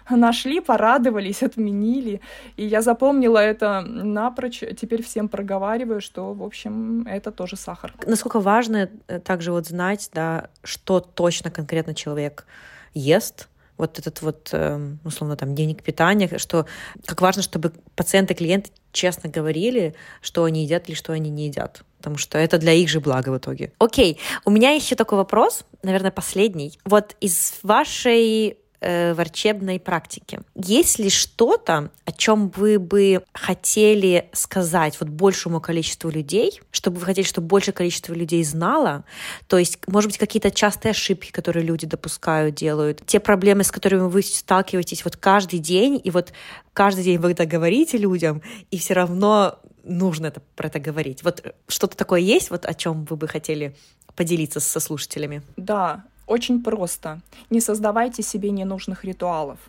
нашли, порадовались, отменили. И я запомнила это напрочь. Теперь всем проговариваю, что, в общем, это тоже сахар. Насколько важно э, также вот знать, да, что точно конкретно человек ест, вот этот вот, эм, условно, там, дневник питания, что как важно, чтобы пациент и клиент честно говорили, что они едят или что они не едят потому что это для их же блага в итоге. Окей, у меня еще такой вопрос, наверное, последний. Вот из вашей э, врачебной практике. Есть ли что-то, о чем вы бы хотели сказать вот большему количеству людей, чтобы вы хотели, чтобы большее количество людей знало? То есть, может быть, какие-то частые ошибки, которые люди допускают, делают, те проблемы, с которыми вы сталкиваетесь вот каждый день, и вот каждый день вы это говорите людям, и все равно нужно это, про это говорить. Вот что-то такое есть, вот о чем вы бы хотели поделиться со слушателями? Да, очень просто. Не создавайте себе ненужных ритуалов.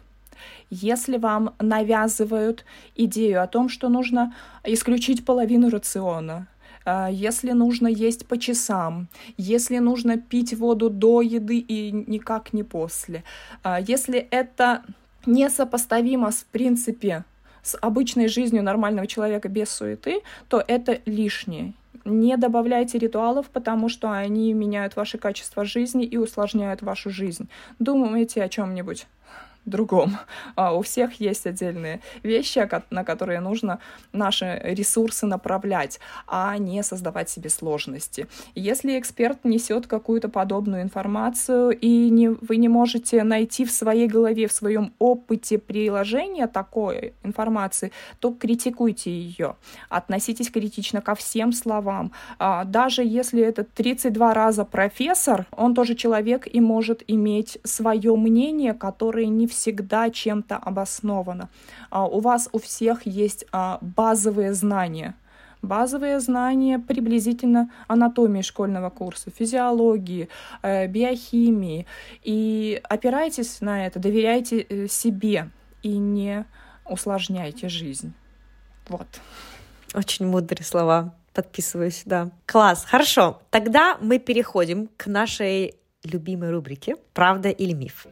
Если вам навязывают идею о том, что нужно исключить половину рациона, а, если нужно есть по часам, если нужно пить воду до еды и никак не после, а, если это несопоставимо в принципе с обычной жизнью нормального человека без суеты, то это лишнее. Не добавляйте ритуалов, потому что они меняют ваше качество жизни и усложняют вашу жизнь. Думайте о чем-нибудь другом. А у всех есть отдельные вещи, на которые нужно наши ресурсы направлять, а не создавать себе сложности. Если эксперт несет какую-то подобную информацию, и не, вы не можете найти в своей голове, в своем опыте приложения такой информации, то критикуйте ее. Относитесь критично ко всем словам. А даже если это 32 раза профессор, он тоже человек и может иметь свое мнение, которое не всегда чем-то обосновано. А, у вас у всех есть а, базовые знания. Базовые знания приблизительно анатомии школьного курса, физиологии, э, биохимии. И опирайтесь на это, доверяйте э, себе и не усложняйте жизнь. Вот. Очень мудрые слова. Подписываюсь, да. Класс, хорошо. Тогда мы переходим к нашей любимой рубрике «Правда или миф?».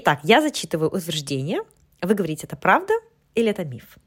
Итак, я зачитываю утверждение. Вы говорите, это правда или это миф?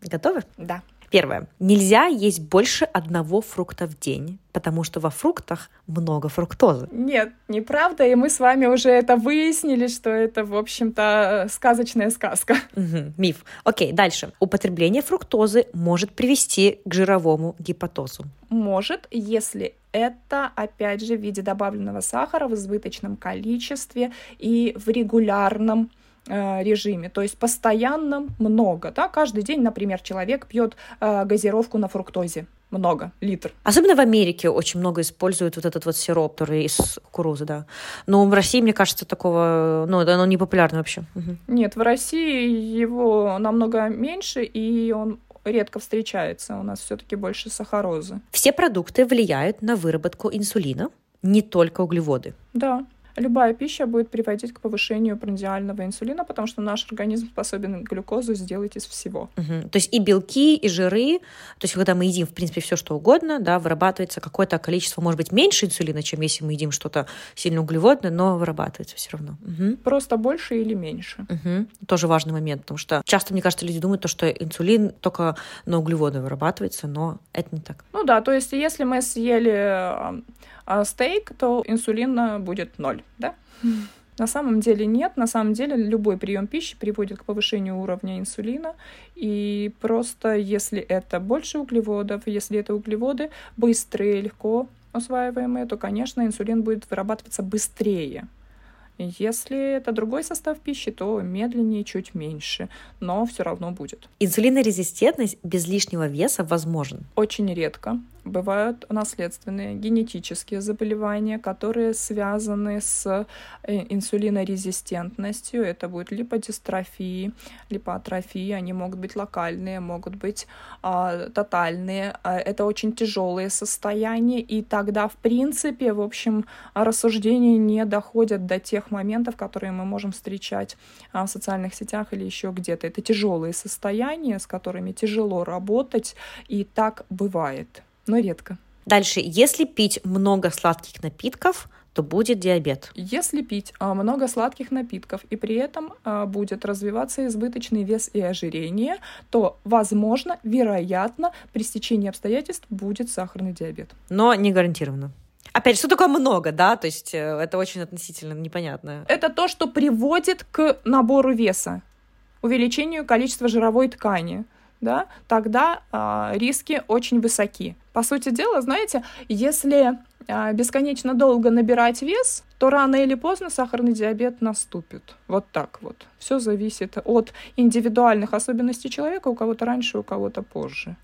Готовы? Да. Первое. Нельзя есть больше одного фрукта в день, потому что во фруктах много фруктозы. Нет, неправда, и мы с вами уже это выяснили, что это, в общем-то, сказочная сказка. Угу, миф. Окей, дальше. Употребление фруктозы может привести к жировому гепатозу. Может, если это, опять же, в виде добавленного сахара в избыточном количестве и в регулярном э, режиме, то есть постоянно много, да, каждый день, например, человек пьет э, газировку на фруктозе, много, литр. Особенно в Америке очень много используют вот этот вот сироп, который из кукурузы, да. Но в России, мне кажется, такого, ну, оно не популярно вообще. Угу. Нет, в России его намного меньше, и он редко встречается. У нас все-таки больше сахарозы. Все продукты влияют на выработку инсулина, не только углеводы. Да, любая пища будет приводить к повышению пранdiального инсулина, потому что наш организм способен глюкозу сделать из всего. Угу. То есть и белки, и жиры, то есть когда мы едим, в принципе, все что угодно, да, вырабатывается какое-то количество, может быть, меньше инсулина, чем если мы едим что-то сильно углеводное, но вырабатывается все равно. Угу. Просто больше или меньше. Угу. Тоже важный момент, потому что часто, мне кажется, люди думают, то, что инсулин только на углеводы вырабатывается, но это не так. Ну да, то есть если мы съели стейк, то инсулина будет ноль, да? На самом деле нет, на самом деле любой прием пищи приводит к повышению уровня инсулина, и просто если это больше углеводов, если это углеводы быстрые, легко усваиваемые, то, конечно, инсулин будет вырабатываться быстрее. Если это другой состав пищи, то медленнее, чуть меньше, но все равно будет. Инсулинорезистентность без лишнего веса возможен? Очень редко бывают наследственные генетические заболевания, которые связаны с э, инсулинорезистентностью. Это будет липодистрофии, липоатрофии. Они могут быть локальные, могут быть а, тотальные. А, это очень тяжелые состояния, и тогда, в принципе, в общем, рассуждения не доходят до тех моментов, которые мы можем встречать а, в социальных сетях или еще где-то. Это тяжелые состояния, с которыми тяжело работать, и так бывает но редко. Дальше, если пить много сладких напитков, то будет диабет. Если пить а, много сладких напитков и при этом а, будет развиваться избыточный вес и ожирение, то, возможно, вероятно, при стечении обстоятельств будет сахарный диабет. Но не гарантированно. Опять, что такое много, да? То есть э, это очень относительно непонятно. Это то, что приводит к набору веса увеличению количества жировой ткани, да, тогда э, риски очень высоки. По сути дела, знаете, если э, бесконечно долго набирать вес, то рано или поздно сахарный диабет наступит. Вот так вот. Все зависит от индивидуальных особенностей человека, у кого-то раньше, у кого-то позже.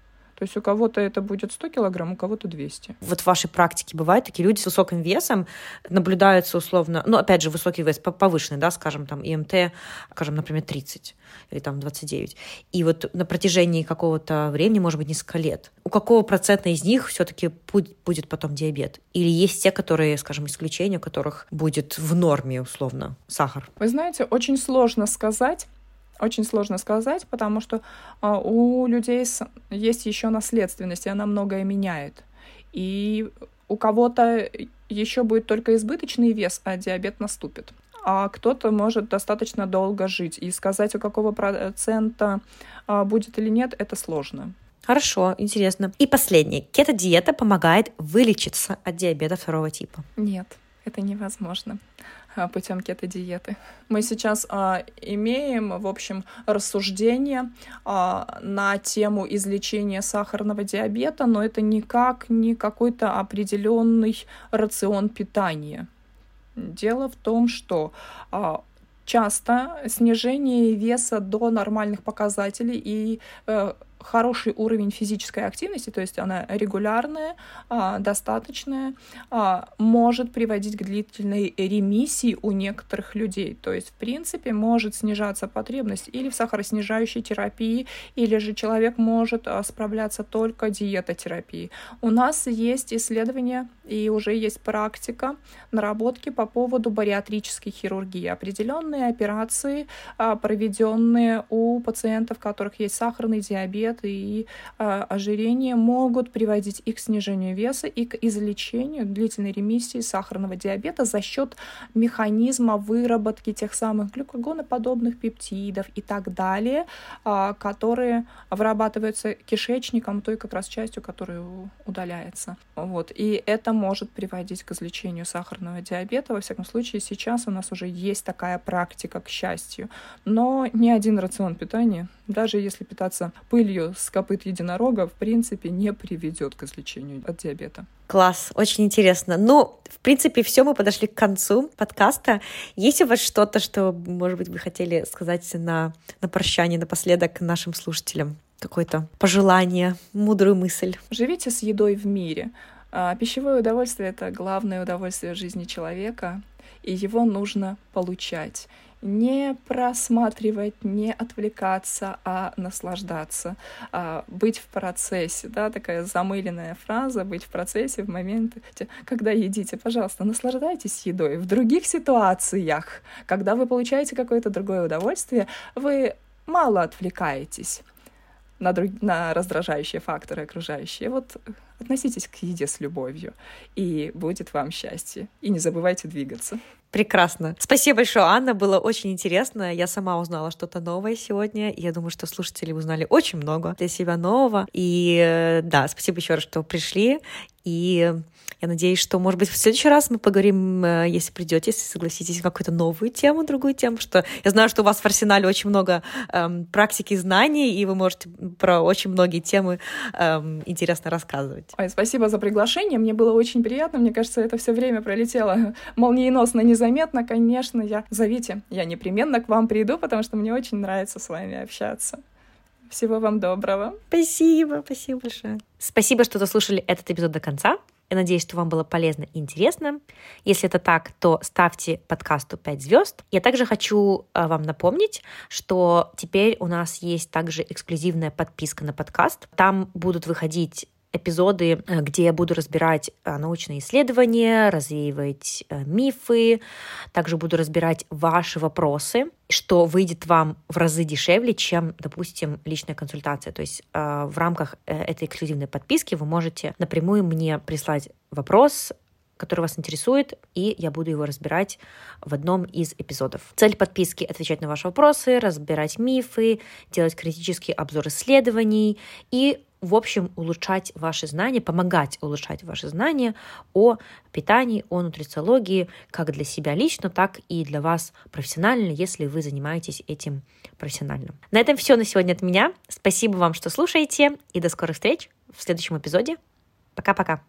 То есть у кого-то это будет 100 килограмм, у кого-то 200. Вот в вашей практике бывают такие люди с высоким весом, наблюдаются условно, ну, опять же, высокий вес повышенный, да, скажем, там, ИМТ, скажем, например, 30 или там 29. И вот на протяжении какого-то времени, может быть, несколько лет, у какого процента из них все-таки будет потом диабет? Или есть те, которые, скажем, исключения, у которых будет в норме, условно, сахар? Вы знаете, очень сложно сказать, очень сложно сказать, потому что а, у людей есть еще наследственность, и она многое меняет. И у кого-то еще будет только избыточный вес, а диабет наступит. А кто-то может достаточно долго жить. И сказать, у какого процента а, будет или нет, это сложно. Хорошо, интересно. И последнее. Кето-диета помогает вылечиться от диабета второго типа? Нет, это невозможно. А, путем кето-диеты. Мы сейчас а, имеем, в общем, рассуждение а, на тему излечения сахарного диабета, но это никак не какой-то определенный рацион питания. Дело в том, что а, часто снижение веса до нормальных показателей и э, хороший уровень физической активности, то есть она регулярная, а, достаточная, а, может приводить к длительной ремиссии у некоторых людей. То есть, в принципе, может снижаться потребность или в сахароснижающей терапии, или же человек может а, справляться только диетотерапией. У нас есть исследования и уже есть практика, наработки по поводу бариатрической хирургии. Определенные операции, проведенные у пациентов, у которых есть сахарный диабет, и э, ожирение могут приводить и к снижению веса, и к излечению длительной ремиссии сахарного диабета за счет механизма выработки тех самых глюкогоноподобных пептидов и так далее, э, которые вырабатываются кишечником, той как раз частью, которая удаляется. Вот. И это может приводить к излечению сахарного диабета. Во всяком случае, сейчас у нас уже есть такая практика, к счастью. Но ни один рацион питания, даже если питаться пылью с копыт единорога, в принципе, не приведет к излечению от диабета. Класс, очень интересно. Ну, в принципе, все, мы подошли к концу подкаста. Есть у вас что-то, что, может быть, вы хотели сказать на, на прощание напоследок нашим слушателям? Какое-то пожелание, мудрую мысль? Живите с едой в мире. А, пищевое удовольствие — это главное удовольствие жизни человека, и его нужно получать. Не просматривать, не отвлекаться, а наслаждаться, а быть в процессе, да, такая замыленная фраза, быть в процессе в момент, когда едите, пожалуйста, наслаждайтесь едой. В других ситуациях, когда вы получаете какое-то другое удовольствие, вы мало отвлекаетесь на, друг... на раздражающие факторы окружающие. Вот относитесь к еде с любовью, и будет вам счастье. И не забывайте двигаться. Прекрасно. Спасибо большое, Анна. Было очень интересно. Я сама узнала что-то новое сегодня. Я думаю, что слушатели узнали очень много для себя нового. И э, да, спасибо еще раз, что пришли. И я надеюсь, что, может быть, в следующий раз мы поговорим, э, если придете, если согласитесь, какую-то новую тему, другую тему, что я знаю, что у вас в арсенале очень много эм, практики знаний, и вы можете про очень многие темы эм, интересно рассказывать. Ой, спасибо за приглашение, мне было очень приятно, мне кажется, это все время пролетело молниеносно, незаметно, конечно, я зовите, я непременно к вам приду, потому что мне очень нравится с вами общаться. Всего вам доброго. Спасибо, спасибо большое. Спасибо, что дослушали этот эпизод до конца. Я надеюсь, что вам было полезно и интересно. Если это так, то ставьте подкасту 5 звезд. Я также хочу э, вам напомнить, что теперь у нас есть также эксклюзивная подписка на подкаст. Там будут выходить эпизоды, э, где я буду разбирать э, научные исследования, развеивать э, мифы, также буду разбирать ваши вопросы, что выйдет вам в разы дешевле, чем, допустим, личная консультация. То есть в рамках этой эксклюзивной подписки вы можете напрямую мне прислать вопрос, который вас интересует, и я буду его разбирать в одном из эпизодов. Цель подписки — отвечать на ваши вопросы, разбирать мифы, делать критический обзор исследований и в общем, улучшать ваши знания, помогать улучшать ваши знания о питании, о нутрициологии, как для себя лично, так и для вас профессионально, если вы занимаетесь этим профессионально. На этом все на сегодня от меня. Спасибо вам, что слушаете, и до скорых встреч в следующем эпизоде. Пока-пока.